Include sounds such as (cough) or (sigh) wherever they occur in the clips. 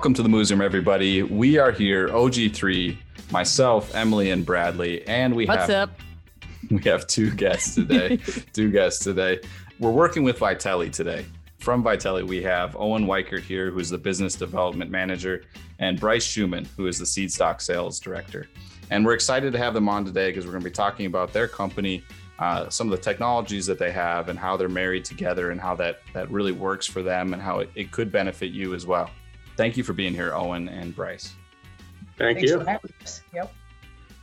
Welcome to the Moos Room, everybody. We are here, OG3, myself, Emily, and Bradley, and we What's have up? (laughs) we have two guests today. (laughs) two guests today. We're working with Vytelle today. From Vytelle, we have Owen Weikert here, who's the business development manager, and Bryce Schumann, who is the seed stock sales director. And we're excited to have them on today because we're going to be talking about their company, uh, some of the technologies that they have, and how they're married together, and how that that really works for them, and how it, it could benefit you as well. Thank you for being here, Owen and Bryce. Thank Thanks you. for us. Yep.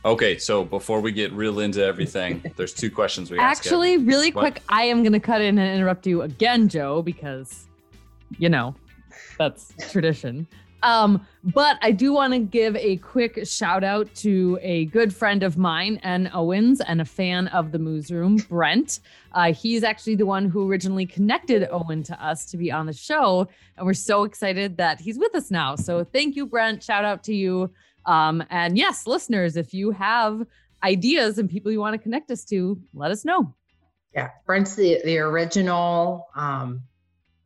Okay, so before we get real into everything, (laughs) there's two questions we ask. Actually, really What? quick, I am going to cut in and interrupt you again, Joe, because, you know, that's tradition. Um, but I do want to give a quick shout out to a good friend of mine, and Owens, and a fan of the Moos Room, Brent. Uh, he's actually the one who originally connected Owen to us to be on the show, and we're so excited that he's with us now. So thank you, Brent. Shout out to you. Um, and yes, listeners, if you have ideas and people you want to connect us to, let us know. Yeah. Brent's the, the original um,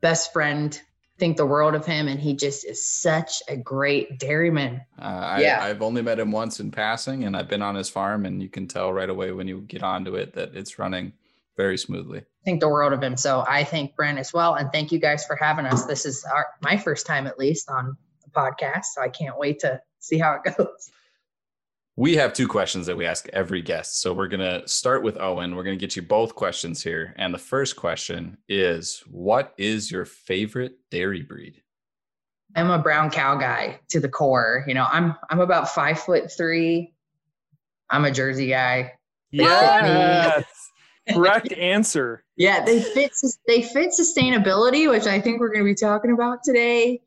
best friend. Think the world of him, and he just is such a great dairyman. Uh, I, Yeah. I've only met him once in passing, and I've been on his farm, and you can tell right away when you get onto it that it's running very smoothly. Think the world of him. So I thank Brent as well, and thank you guys for having us. This is our my first time at least on the podcast, so I can't wait to see how it goes. We have two questions that we ask every guest. So we're going to start with Owen. We're going to get you both questions here. And the first question is What is your favorite dairy breed? I'm a brown cow guy to the core. You know, I'm I'm about five foot three. I'm a Jersey guy. Yes. Correct (laughs) answer. Yeah, they fit they fit sustainability, which I think we're going to be talking about today.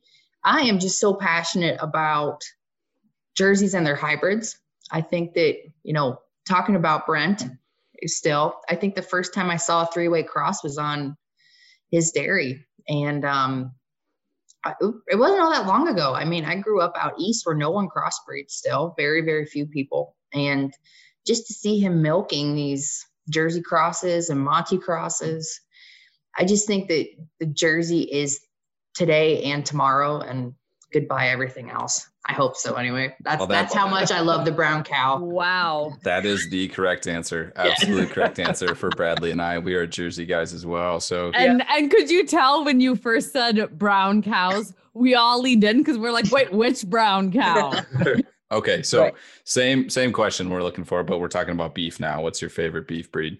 I am just so passionate about jerseys and their hybrids. I think that, you know, talking about Brent still, I think the first time I saw a three-way cross was on his dairy and um I, it wasn't all that long ago. I mean, I grew up out east where no one crossbreeds still, very very few people. And just to see him milking these Jersey crosses and Monty crosses. I just think that the Jersey is today and tomorrow and goodbye everything else. I hope so anyway. That's that- that's how much I love the brown cow. Wow. That is the correct answer. Absolutely correct (laughs) answer for Bradley and I. We are Jersey guys as well. So And and could you tell when you first said brown cows, we all leaned in because we're like, wait, which brown cow? (laughs) Okay, so Right. same same question we're looking for, but we're talking about beef now. What's your favorite beef breed?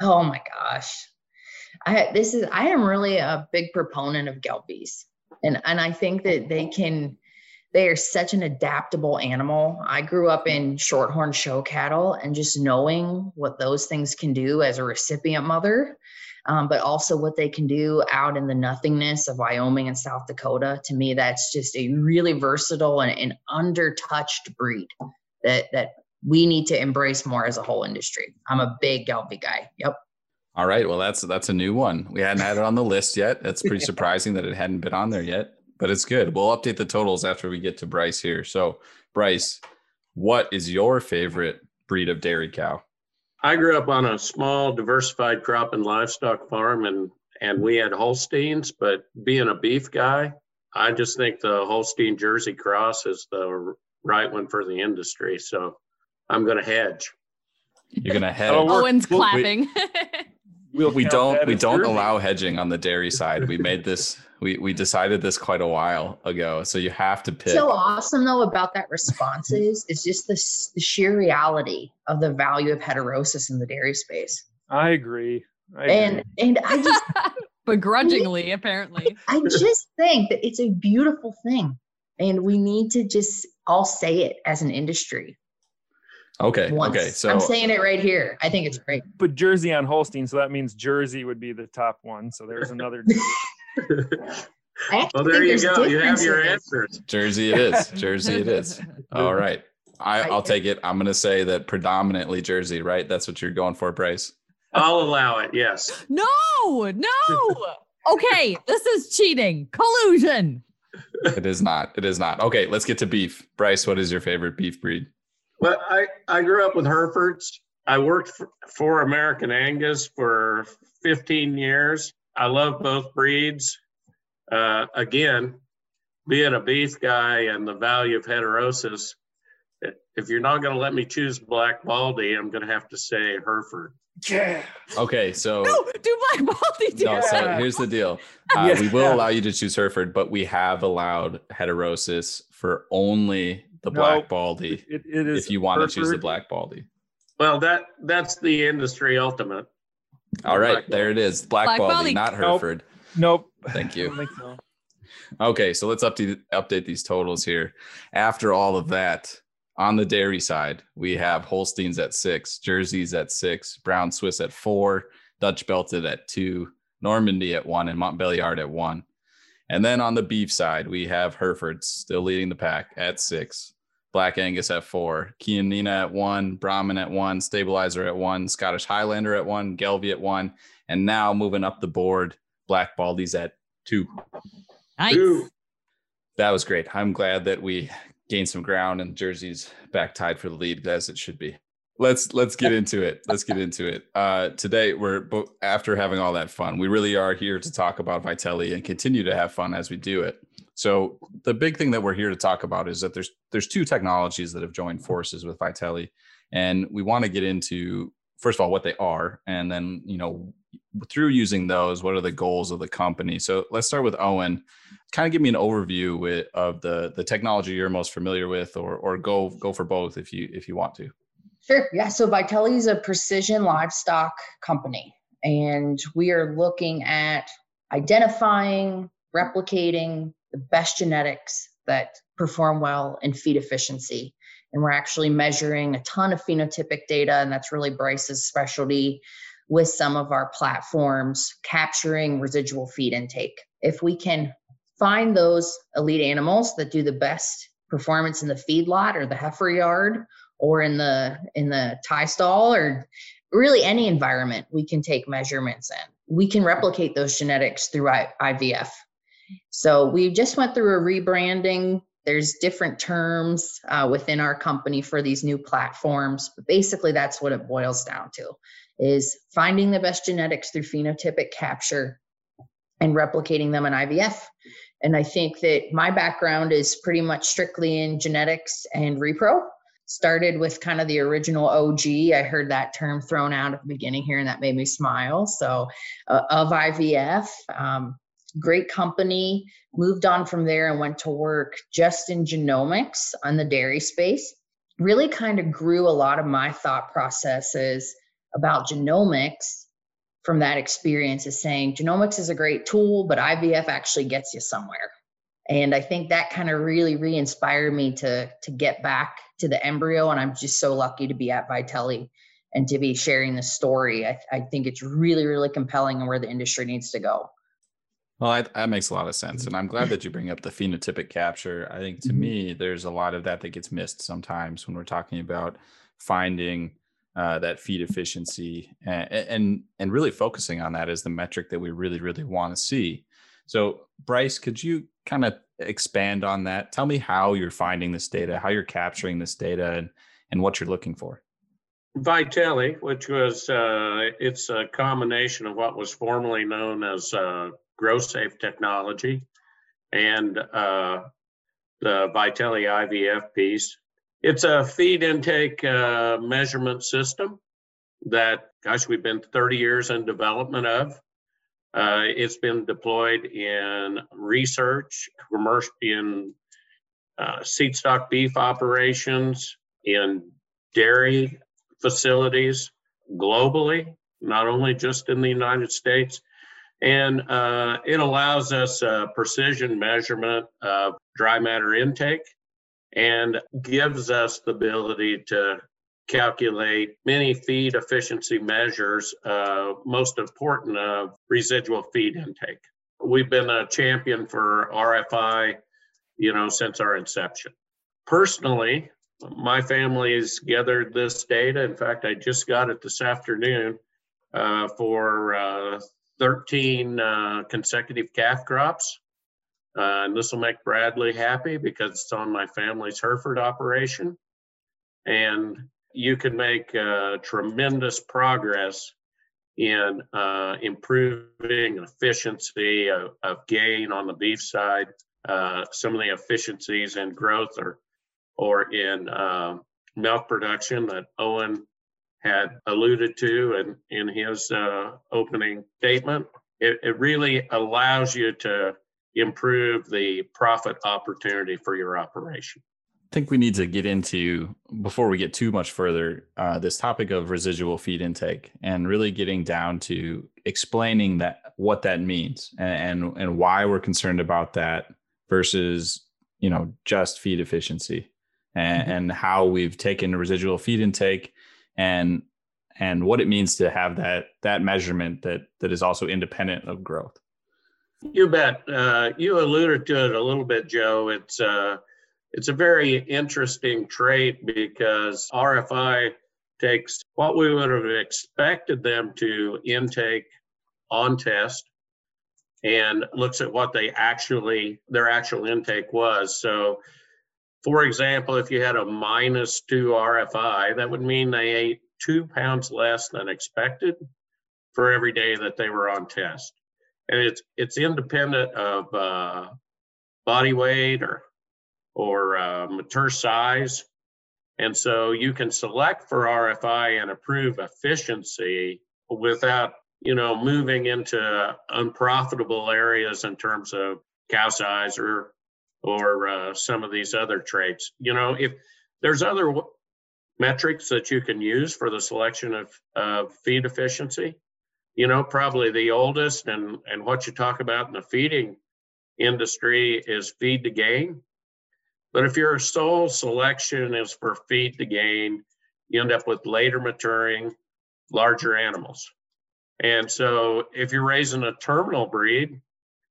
Oh my gosh. I this is I am really a big proponent of Gelbviehs. And and I think that they can they are such an adaptable animal. I grew up in shorthorn show cattle and just knowing what those things can do as a recipient mother, um, but also what they can do out in the nothingness of Wyoming and South Dakota. To me, that's just a really versatile and, and undertouched breed that that we need to embrace more as a whole industry. I'm a big Gelbvieh guy. Yep. All right, well that's that's a new one. We hadn't had it on the list yet. That's pretty (laughs) surprising that it hadn't been on there yet, but it's good. We'll update the totals after we get to Bryce here. So, Bryce, what is your favorite breed of dairy cow? I grew up on a small diversified crop and livestock farm and and we had Holsteins, but being a beef guy, I just think the Holstein Jersey Cross is the right one for the industry. So I'm going to hedge. You're gonna oh, hedge. Oh, we're- Owen's clapping. (laughs) We'll we don't we don't Jersey. allow hedging on the dairy side. We made this we we decided this quite a while ago. So you have to pick. So awesome though about that response (laughs) is is just the, the sheer reality of the value of heterosis in the dairy space. I agree. I agree. And and I just (laughs) Begrudgingly, apparently. (laughs) I just think that it's a beautiful thing. And we need to just all say it as an industry. Okay. Once. Okay. So I'm saying it right here. I think it's great. but Jersey on Holstein, so that means Jersey would be the top one. So there's another. (laughs) Well, there think you go. You have your answers. Jersey it is. Jersey it is. (laughs) All right. I, I'll take it. I'm gonna say that predominantly Jersey, right? That's what you're going for, Bryce. I'll allow it. Yes. No, no. Okay, this is cheating. Collusion. It is not. It is not. Okay, let's get to beef. Bryce, what is your favorite beef breed? Well, I, I grew up with Herefords. I worked for, for American Angus for 15 years. I love both breeds. Uh, again, being a beef guy and the value of heterosis, if you're not going to let me choose Black Baldy, I'm going to have to say Hereford. Yeah. Okay, so (laughs) No, do Black Baldy too. no, so here's the deal. Uh, We will allow you to choose Hereford, but we have allowed heterosis for only the Black Baldy. It, it is If you want to choose the Hereford. Black Baldy. Well, that that's the industry ultimate. All right, Black there it is. Black, Black Baldy, Baldy. not Hereford. Nope. Thank (laughs) I you. don't think so. Okay, so let's update update these totals here. After all of that, on the dairy side, we have Holsteins at six, Jerseys at six, Brown Swiss at four, Dutch Belted at two, Normandy at one, and Montbeliarde at one. And then on the beef side, we have Herefords still leading the pack at six, Black Angus at four, Chianina at one, Brahman at one, Stabilizer at one, Scottish Highlander at one, Gelbvieh at one, and now moving up the board, Black Baldies at two. Nice. Two. That was great. I'm glad that we gained some ground and Jersey's back tied for the lead as it should be. Let's let's get into it. (laughs) Let's get into it. Uh, today we're after having all that fun. We really are here to talk about Vytelle and continue to have fun as we do it. So the big thing that we're here to talk about is that there's there's two technologies that have joined forces with Vytelle, and we want to get into first of all what they are, and then you know through using those, what are the goals of the company? So let's start with Owen kind of give me an overview with, of the the technology you're most familiar with, or or go go for both if you if you want to. Sure. Yeah. So Vytelle is a precision livestock company, and we are looking at identifying, replicating the best genetics that perform well in feed efficiency. And we're actually measuring a ton of phenotypic data, and that's really Bryce's specialty with some of our platforms capturing residual feed intake. If we can find those elite animals that do the best performance in the feedlot or the heifer yard or in the in the tie stall or really any environment we can take measurements in. We can replicate those genetics through ivf so we just went through a rebranding. There's different terms uh, within our company for these new platforms but basically that's what it boils down to is finding the best genetics through phenotypic capture and replicating them in ivf and i think that my background is pretty much strictly in genetics and repro started with kind of the original OG. I heard that term thrown out at the beginning here, and that made me smile. So, uh, of IVF, um, great company. Moved on from there and went to work just in genomics on the dairy space. Really kind of grew a lot of my thought processes about genomics from that experience is saying genomics is a great tool, but IVF actually gets you somewhere and i think that kind of really re-inspired me to to get back to the embryo and i'm just so lucky to be at Vytelle and to be sharing this story i, I think it's really really compelling and where the industry needs to go Well, I, that makes a lot of sense, and I'm glad that you bring up the phenotypic capture. I think to Mhm. me, there's a lot of that that gets missed sometimes when we're talking about finding uh, that feed efficiency and, and and really focusing on that as the metric that we really really want to see. So, Bryce, could you kind of expand on that? Tell me how you're finding this data, how you're capturing this data, and and what you're looking for. Vytelle, which was uh, it's a combination of what was formerly known as uh, GrowSafe technology and uh, the Vytelle IVF piece. It's a feed intake uh, measurement system that, gosh, we've been 30 years in development of. Uh, it's been deployed in research, commercial, in uh, seed stock beef operations, in dairy facilities globally, not only just in the United States. And uh, it allows us uh, precision measurement of dry matter intake and gives us the ability to calculate many feed efficiency measures, uh, most important of residual feed intake. We've been a champion for RFI, you know, since our inception. Personally, my family has gathered this data. In fact, I just got it this afternoon uh, for uh, 13 uh, consecutive calf crops. Uh, and this will make Bradley happy because it's on my family's Hereford operation. And you can make uh, tremendous progress in uh, improving efficiency of, of gain on the beef side uh, some of the efficiencies in growth or or in uh, milk production that Owen had alluded to in, in his uh, opening statement. It, it really allows you to improve the profit opportunity for your operation. I think we need to get into before we get too much further uh, this topic of residual feed intake and really getting down to explaining that what that means and, and and why we're concerned about that versus you know just feed efficiency and, mm-hmm. and how we've taken residual feed intake and and what it means to have that that measurement that that is also independent of growth. You bet. Uh, you alluded to it a little bit, Joe. It's uh, it's a very interesting trait because RFI takes what we would have expected them to intake on test and looks at what they actually their actual intake was. So for example, if you had a minus two RFI, that would mean they ate two pounds less than expected for every day that they were on test. And it's it's independent of uh, body weight or or uh, mature size. And so you can select for RFI and approve efficiency without, you know, moving into unprofitable areas in terms of cow size or or uh, some of these other traits. You know, if there's other w- metrics that you can use for the selection of, of feed efficiency, you know, probably the oldest and and what you talk about in the feeding industry is feed to gain. But if your sole selection is for feed to gain, you end up with later maturing, larger animals. And so if you're raising a terminal breed,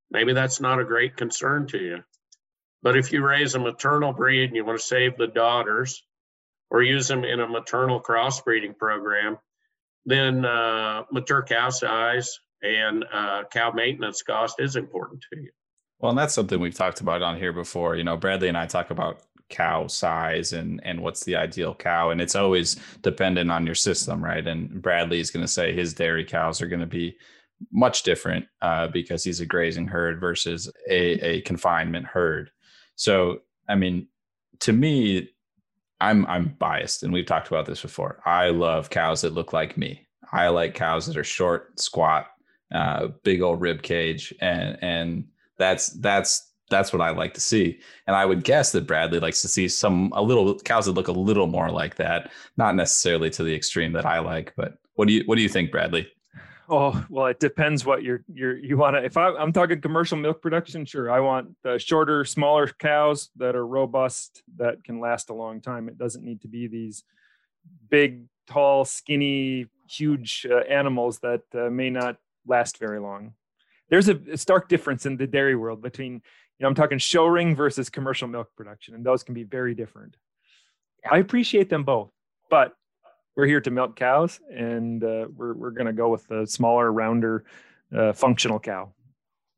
maybe that's not a great concern to you. But if you raise a maternal breed and you want to save the daughters or use them in a maternal crossbreeding program, then uh, mature cow size and uh, cow maintenance cost is important to you. Well, and that's something we've talked about on here before. You know, Bradley and I talk about cow size and and what's the ideal cow, and it's always dependent on your system, right? And Bradley is going to say his dairy cows are going to be much different uh, because he's a grazing herd versus a, a confinement herd. So, I mean, to me, I'm I'm biased, and we've talked about this before. I love cows that look like me. I like cows that are short, squat, uh, big old rib cage, and and that's that's that's what I like to see. And I would guess that Bradley likes to see some a little cows that look a little more like that, not necessarily to the extreme that I like. But what do you what do you think, Bradley? Oh well, it depends what you're you're you want to. If I, I'm talking commercial milk production, sure, I want the shorter, smaller cows that are robust that can last a long time. It doesn't need to be these big, tall, skinny, huge uh, animals that uh, may not last very long there's a, a, stark difference in the dairy world between you know i'm talking show ring versus commercial milk production and those can be very different. Yeah. i appreciate them both but we're here to milk cows and uh, we're, we're going to go with the smaller rounder uh, functional cow.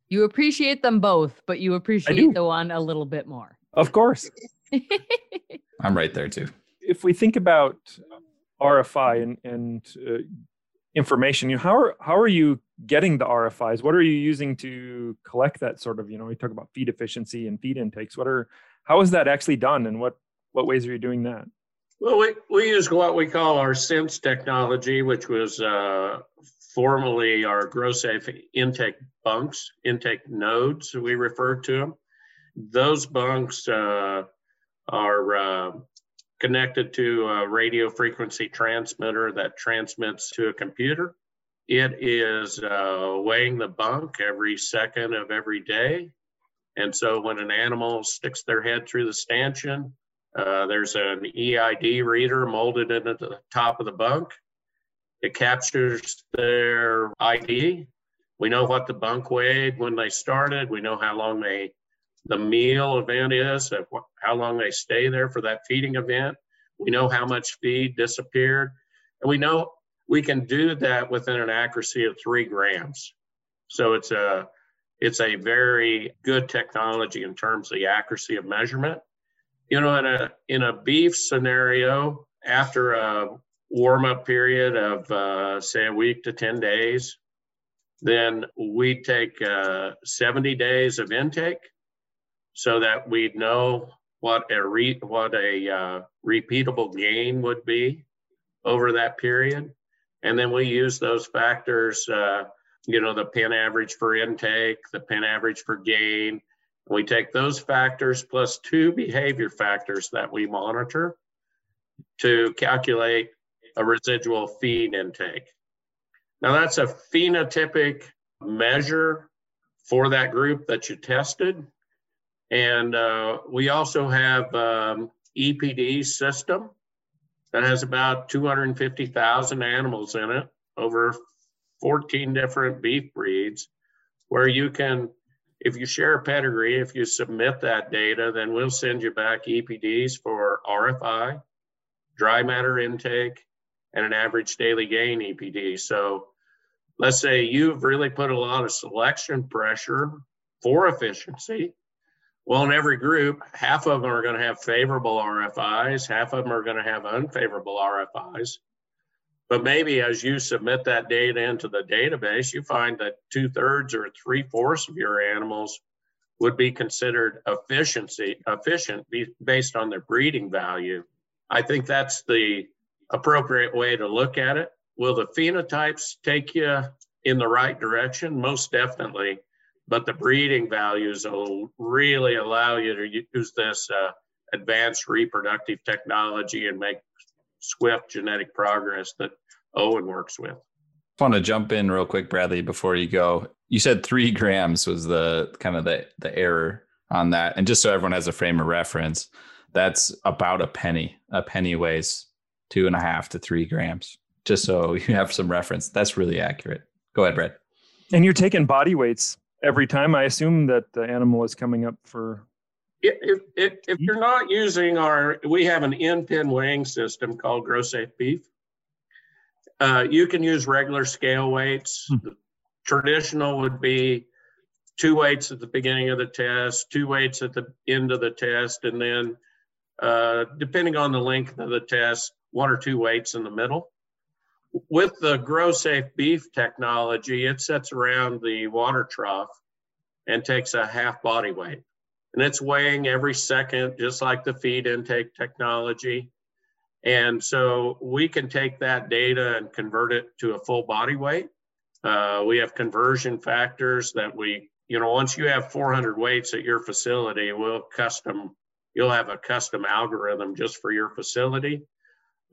You appreciate them both but you appreciate the one a little bit more. Of course. (laughs) I'm right there too. If we think about rfi and, and uh, information. You know, how are how are you getting the rfis what are you using to collect that sort of you know we talk about feed efficiency and feed intakes. What are how is that actually done and what what ways are you doing that? Well we, we use what we call our sense technology which was uh, formerly our GrowSafe intake bunks intake nodes we refer to them those bunks uh, are uh, connected to a radio frequency transmitter that transmits to a computer. It is uh, weighing the bunk every second of every day. And so when an animal sticks their head through the stanchion, uh, there's an EID reader molded into the top of the bunk. It captures their ID. We know what the bunk weighed when they started. We know how long they the meal event is, how long they stay there for that feeding event. We know how much feed disappeared, and we know we can do that within an accuracy of three grams. So it's a it's a very good technology in terms of the accuracy of measurement. You know, in a in a beef scenario, after a warm up period of uh, say a week to ten days, then we take uh, 70 days of intake so that we'd know what a re, what a uh, repeatable gain would be over that period. And then we use those factors, uh, you know, the pen average for intake, the pen average for gain. We take those factors plus two behavior factors that we monitor to calculate a residual feed intake. Now, that's a phenotypic measure for that group that you tested. And uh, we also have um, EPD system that has about 250,000 animals in it over 14 different beef breeds where you can if you share a pedigree if you submit that data then we'll send you back epds for rfi dry matter intake and an average daily gain epd so let's say you've really put a lot of selection pressure for efficiency well, in every group, half of them are going to have favorable RFIs, half of them are going to have unfavorable RFIs. But maybe as you submit that data into the database, you find that two thirds or three fourths of your animals would be considered efficiency efficient based on their breeding value. I think that's the appropriate way to look at it. Will the phenotypes take you in the right direction? Most definitely but the breeding values will really allow you to use this uh, advanced reproductive technology and make swift genetic progress that Owen works with. I want to jump in real quick, Bradley, before you go. You said three (laughs) grams was the kind of the, the error on that. And just so everyone has a frame of reference, that's about a penny. A penny weighs two and a half to three grams. Just so (laughs) you have some reference. That's really accurate. Go ahead, Brad. And you're taking body weights every time i assume that the animal is coming up for if, if, if you're not using our we have an in-pen weighing system called GrowSafe beef. Uh, you can use regular scale weights. Hmm. traditional would be two weights at the beginning of the test two weights at the end of the test and then uh, depending on the length of the test one or two weights in the middle with the GrowSafe beef technology, it sets around the water trough and takes a half body weight. And it's weighing every second, just like the feed intake technology. And so we can take that data and convert it to a full body weight. Uh, we have conversion factors that we, you know, once you have 400 weights at your facility, we'll custom, you'll have a custom algorithm just for your facility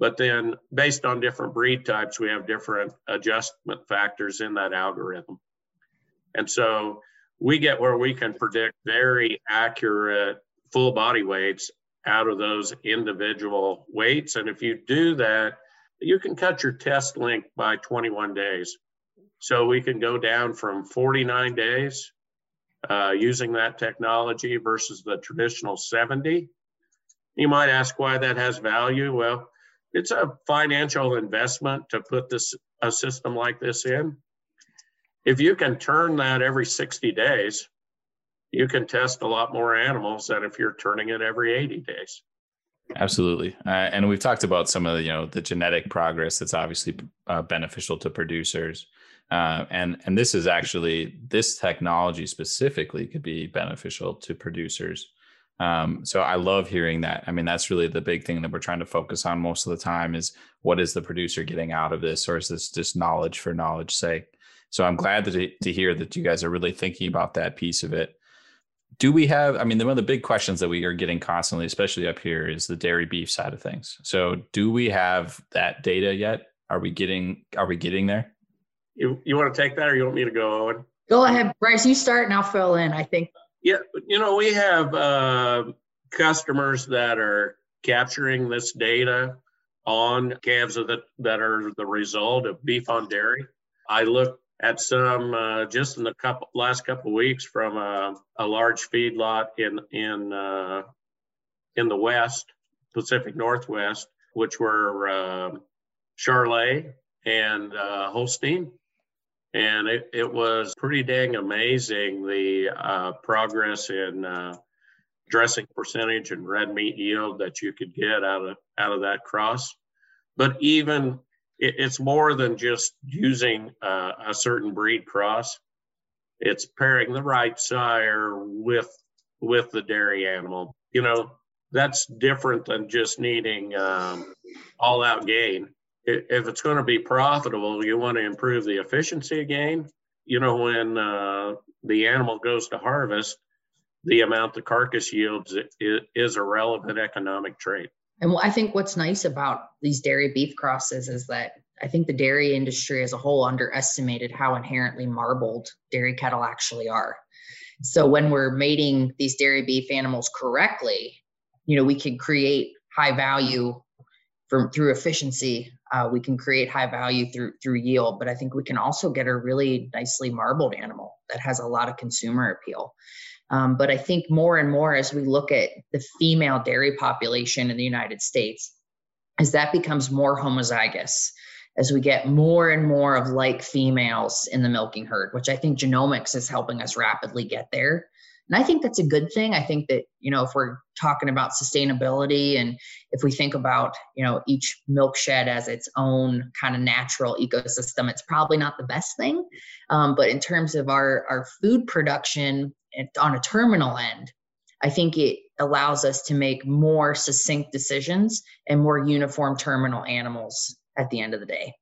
but then based on different breed types, we have different adjustment factors in that algorithm. And so we get where we can predict very accurate full body weights out of those individual weights. And if you do that, you can cut your test length by 21 days. So we can go down from 49 days uh, using that technology versus the traditional 70. You might ask why that has value. Well, it's a financial investment to put this a system like this in. If you can turn that every 60 days, you can test a lot more animals than if you're turning it every 80 days. Absolutely, uh, and we've talked about some of the you know the genetic progress that's obviously uh, beneficial to producers, uh, and and this is actually this technology specifically could be beneficial to producers. Um, so I love hearing that. I mean, that's really the big thing that we're trying to focus on most of the time is what is the producer getting out of this, or is this just knowledge for knowledge sake? So I'm glad to, to hear that you guys are really thinking about that piece of it. Do we have, I mean, one of the big questions that we are getting constantly, especially up here, is the dairy beef side of things. So do we have that data yet? Are we getting, are we getting there? You, you want to take that or you want me to go, Owen? Go ahead, Bryce. You start and I'll fill in. I think yeah, you know, we have uh, customers that are capturing this data on calves that, that are the result of beef on dairy. I looked at some uh, just in the couple last couple weeks from a, a large feedlot in in uh, in the West, Pacific Northwest, which were uh, Charolais and uh, Holstein and it, it was pretty dang amazing the uh, progress in uh, dressing percentage and red meat yield that you could get out of out of that cross. But even it, it's more than just using uh, a certain breed cross. It's pairing the right sire with with the dairy animal. You know, that's different than just needing um, all out gain. If it's going to be profitable, you want to improve the efficiency again. You know, when uh, the animal goes to harvest, the amount the carcass yields is a relevant economic trait. And I think what's nice about these dairy beef crosses is that I think the dairy industry as a whole underestimated how inherently marbled dairy cattle actually are. So when we're mating these dairy beef animals correctly, you know, we can create high value from through efficiency. Uh, we can create high value through through yield, but I think we can also get a really nicely marbled animal that has a lot of consumer appeal. Um, but I think more and more as we look at the female dairy population in the United States, as that becomes more homozygous, as we get more and more of like females in the milking herd, which I think genomics is helping us rapidly get there. And I think that's a good thing. I think that, you know, if we're talking about sustainability and if we think about, you know, each milk shed as its own kind of natural ecosystem, it's probably not the best thing. Um, but in terms of our, our food production on a terminal end, I think it allows us to make more succinct decisions and more uniform terminal animals at the end of the day.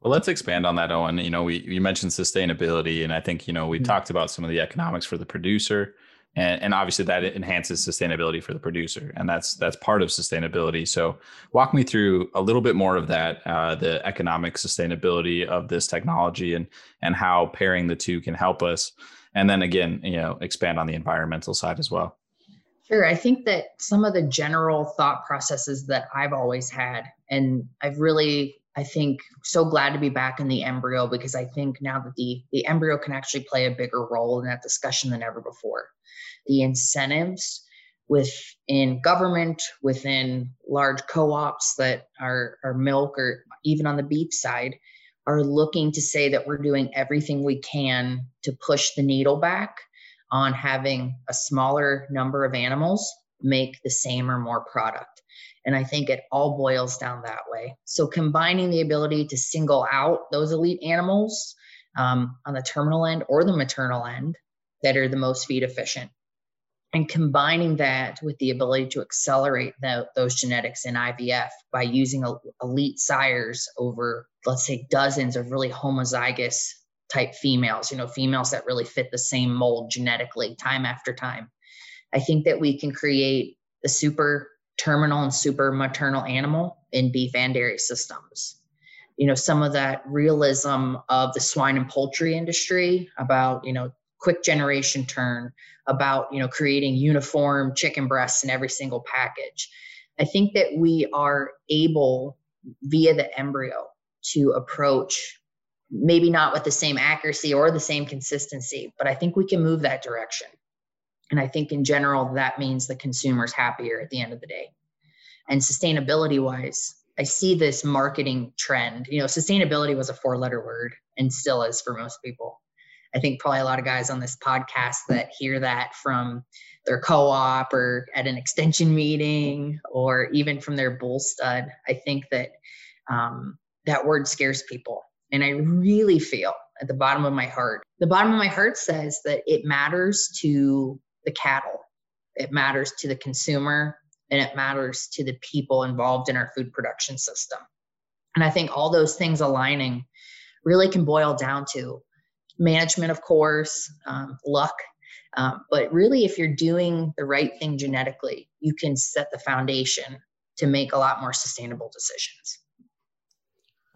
Well, let's expand on that, Owen. You know, we you mentioned sustainability, and I think you know we mm-hmm. talked about some of the economics for the producer and, and obviously that enhances sustainability for the producer and that's that's part of sustainability. So walk me through a little bit more of that uh, the economic sustainability of this technology and and how pairing the two can help us. And then again you know expand on the environmental side as well. Sure. I think that some of the general thought processes that I've always had, and I've really, I think, so glad to be back in the embryo because I think now that the the embryo can actually play a bigger role in that discussion than ever before the incentives within government, within large co-ops that are, are milk or even on the beef side are looking to say that we're doing everything we can to push the needle back on having a smaller number of animals make the same or more product. And I think it all boils down that way. So combining the ability to single out those elite animals um, on the terminal end or the maternal end that are the most feed efficient and combining that with the ability to accelerate the, those genetics in IVF by using elite sires over, let's say, dozens of really homozygous type females, you know, females that really fit the same mold genetically time after time. I think that we can create a super terminal and super maternal animal in beef and dairy systems. You know, some of that realism of the swine and poultry industry about, you know, quick generation turn, about you know creating uniform chicken breasts in every single package i think that we are able via the embryo to approach maybe not with the same accuracy or the same consistency but i think we can move that direction and i think in general that means the consumer's happier at the end of the day and sustainability wise i see this marketing trend you know sustainability was a four letter word and still is for most people I think probably a lot of guys on this podcast that hear that from their co-op or at an extension meeting or even from their bull stud. I think that um, that word scares people. And I really feel at the bottom of my heart, the bottom of my heart says that it matters to the cattle, it matters to the consumer, and it matters to the people involved in our food production system. And I think all those things aligning really can boil down to management, of course, um, luck. Um, but really, if you're doing the right thing genetically, you can set the foundation to make a lot more sustainable decisions.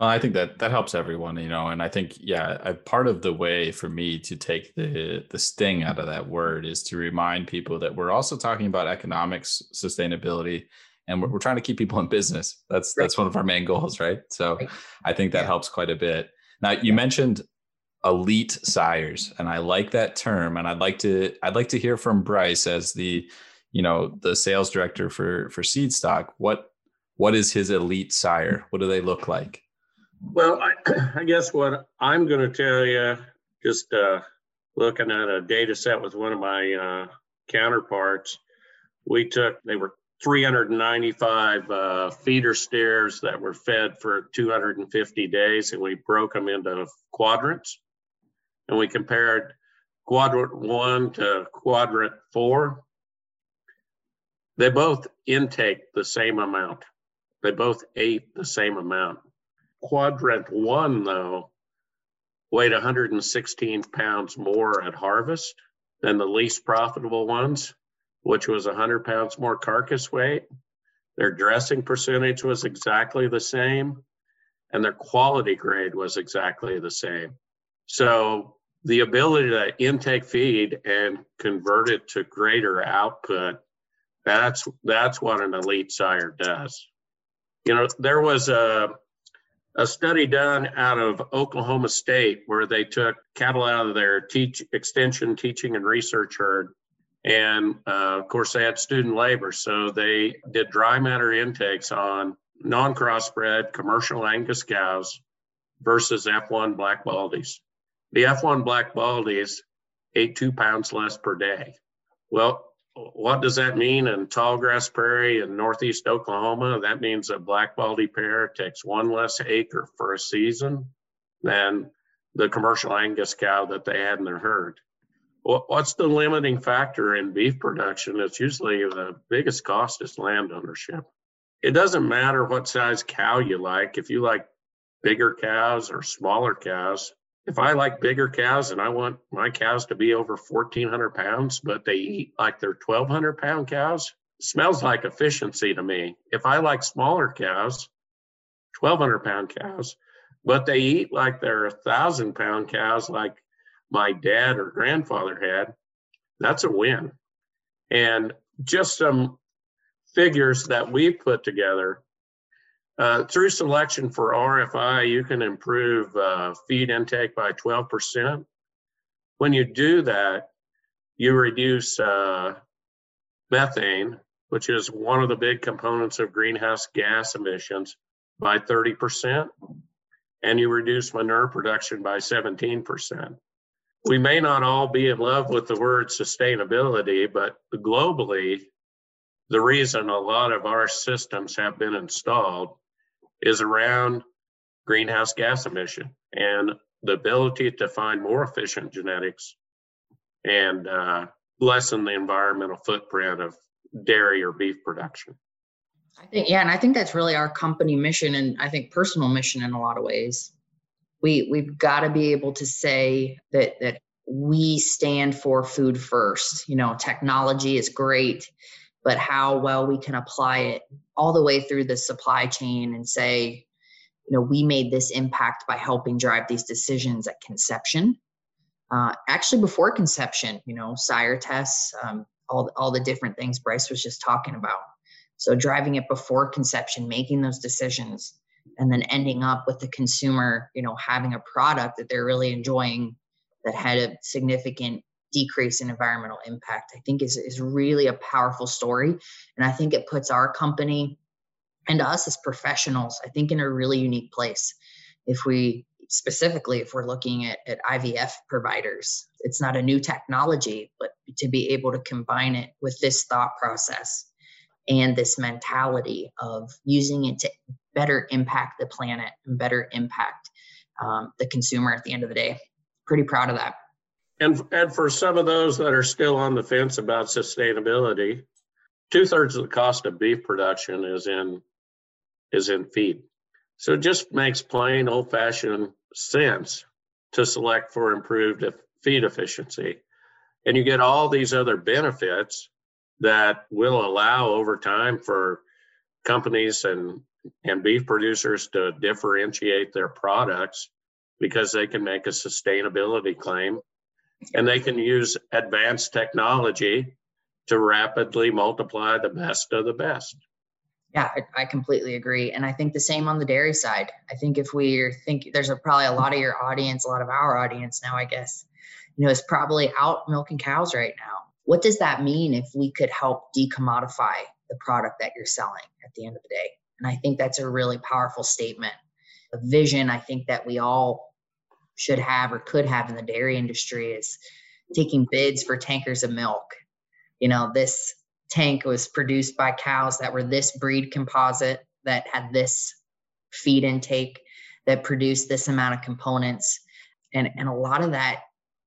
Well, I think that that helps everyone, you know, and I think yeah, I, part of the way for me to take the the sting out of that word is to remind people that we're also talking about economics, sustainability, and we're, we're trying to keep people in business. That's right. that's one of our main goals, right? So, right. I think that yeah. helps quite a bit. Now, you yeah. mentioned elite sires and i like that term and i'd like to i'd like to hear from bryce as the you know the sales director for for seed stock what what is his elite sire what do they look like well i, (clears throat) I guess what i'm going to tell you just uh, looking at a data set with one of my uh, counterparts we took they were 395 uh, feeder steers that were fed for 250 days and we broke them into quadrants and we compared quadrant one to quadrant four. They both intake the same amount. They both ate the same amount. Quadrant one, though, weighed 116 pounds more at harvest than the least profitable ones, which was 100 pounds more carcass weight. Their dressing percentage was exactly the same, and their quality grade was exactly the same. So the ability to intake feed and convert it to greater output, that's that's what an elite sire does. You know, there was a a study done out of Oklahoma State where they took cattle out of their teach extension teaching and research herd and uh, of course, they had student labor. So they did dry matter intakes on non crossbred commercial Angus cows versus F1 black baldies. The F1 black baldies ate two pounds less per day. Well, what does that mean in tall grass prairie in northeast Oklahoma? That means a black baldy pair takes one less acre for a season than the commercial Angus cow that they had in their herd what's the limiting factor in beef production? It's usually the biggest cost is land ownership. It doesn't matter what size cow you like. If you like bigger cows or smaller cows, if I like bigger cows and I want my cows to be over 1,400 pounds, but they eat like they're 1,200 pound cows, smells like efficiency to me. If I like smaller cows, 1,200 pound cows, but they eat like they're a thousand pound cows, like my dad or grandfather had, that's a win. And just some figures that we put together. Uh, through selection for RFI, you can improve uh, feed intake by 12%. When you do that, you reduce uh, methane, which is one of the big components of greenhouse gas emissions, by 30%, and you reduce manure production by 17% we may not all be in love with the word sustainability, but globally, the reason a lot of our systems have been installed is around greenhouse gas emission and the ability to find more efficient genetics and uh, lessen the environmental footprint of dairy or beef production. I think, yeah, and I think that's really our company mission and I think personal mission in a lot of ways. We we've got to be able to say that that we stand for food first. You know technology is great but how well we can apply it all the way through the supply chain and say you know we made this impact by helping drive these decisions at conception. Uh, actually before conception you know sire tests um, all, all the different things bryce was just talking about. So driving it before conception making those decisions and then ending up with the consumer you know having a product that they're really enjoying that had a significant decrease in environmental impact i think is, is really a powerful story and i think it puts our company and us as professionals i think in a really unique place if we specifically if we're looking at, at ivf providers it's not a new technology but to be able to combine it with this thought process and this mentality of using it to better impact the planet and better impact um, the consumer at the end of the day. Pretty proud of that. And, and for some of those that are still on the fence about sustainability, two thirds of the cost of beef production is in is in feed. So it just makes plain old fashioned sense to select for improved feed efficiency. And you get all these other benefits that will allow over time for companies and and beef producers to differentiate their products because they can make a sustainability claim and they can use advanced technology to rapidly multiply the best of the best. Yeah, I, completely agree. And I think the same on the dairy side. I think if we think there's a, probably a lot of your audience, a lot of our audience now, I guess, you know, is probably out milking cows right now. What does that mean if we could help decommodify the product that you're selling at the end of the day? And I think that's a really powerful statement. A vision I think that we all should have or could have in the dairy industry is taking bids for tankers of milk. You know, this tank was produced by cows that were this breed composite that had this feed intake that produced this amount of components. And, and a lot of that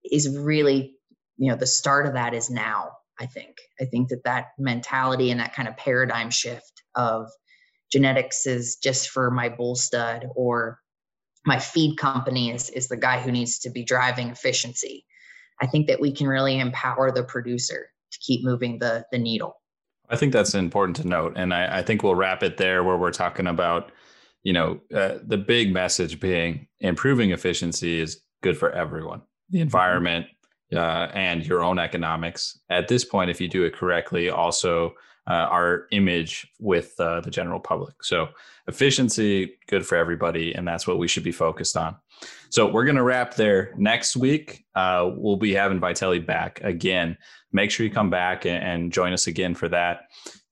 is really, you know, the start of that is now. I think. I think that that mentality and that kind of paradigm shift of genetics is just for my bull stud or my feed company is, is the guy who needs to be driving efficiency. I think that we can really empower the producer to keep moving the, the needle. I think that's important to note. And I, I think we'll wrap it there where we're talking about, you know, uh, the big message being improving efficiency is good for everyone, the environment, uh, and your own economics. At this point, if you do it correctly, also uh, our image with uh, the general public. So efficiency, good for everybody, and that's what we should be focused on. So we're going to wrap there. Next week, uh, we'll be having Vytelle back again. Make sure you come back and, and join us again for that.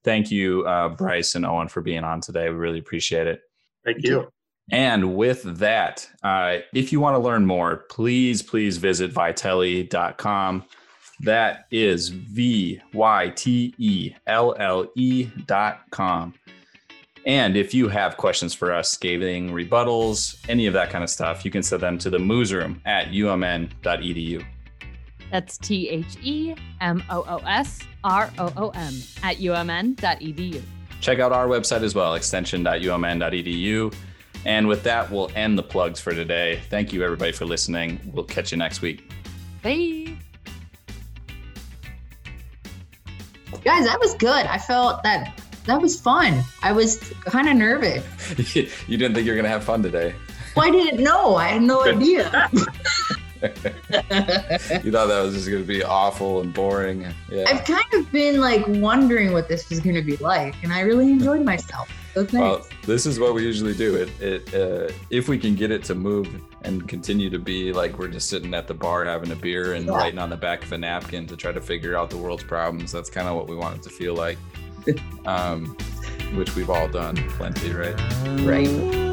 Thank you, uh, Bryce and Owen, for being on today. We really appreciate it. Thank you. And with that, uh, if you want to learn more, please, please visit vytelle.com. That is V Y T E L L E dot com. And if you have questions for us, scathing rebuttals, any of that kind of stuff, you can send them to the moos room at umn.edu. That's T H E M O O S R O O M at umn.edu. Check out our website as well, extension.umn.edu. And with that, we'll end the plugs for today. Thank you, everybody, for listening. We'll catch you next week. Bye. Guys, that was good. I felt that that was fun. I was kind of nervous. (laughs) you didn't think you were going to have fun today. Well, I didn't know. I had no idea. (laughs) (laughs) you thought that was just going to be awful and boring. Yeah. I've kind of been like wondering what this was going to be like, and I really enjoyed myself. Well, this is what we usually do. It, it uh, if we can get it to move and continue to be like we're just sitting at the bar having a beer and Yeah. writing on the back of a napkin to try to figure out the world's problems. That's kind of what we want it to feel like, (laughs) um, which we've all done plenty, right? right.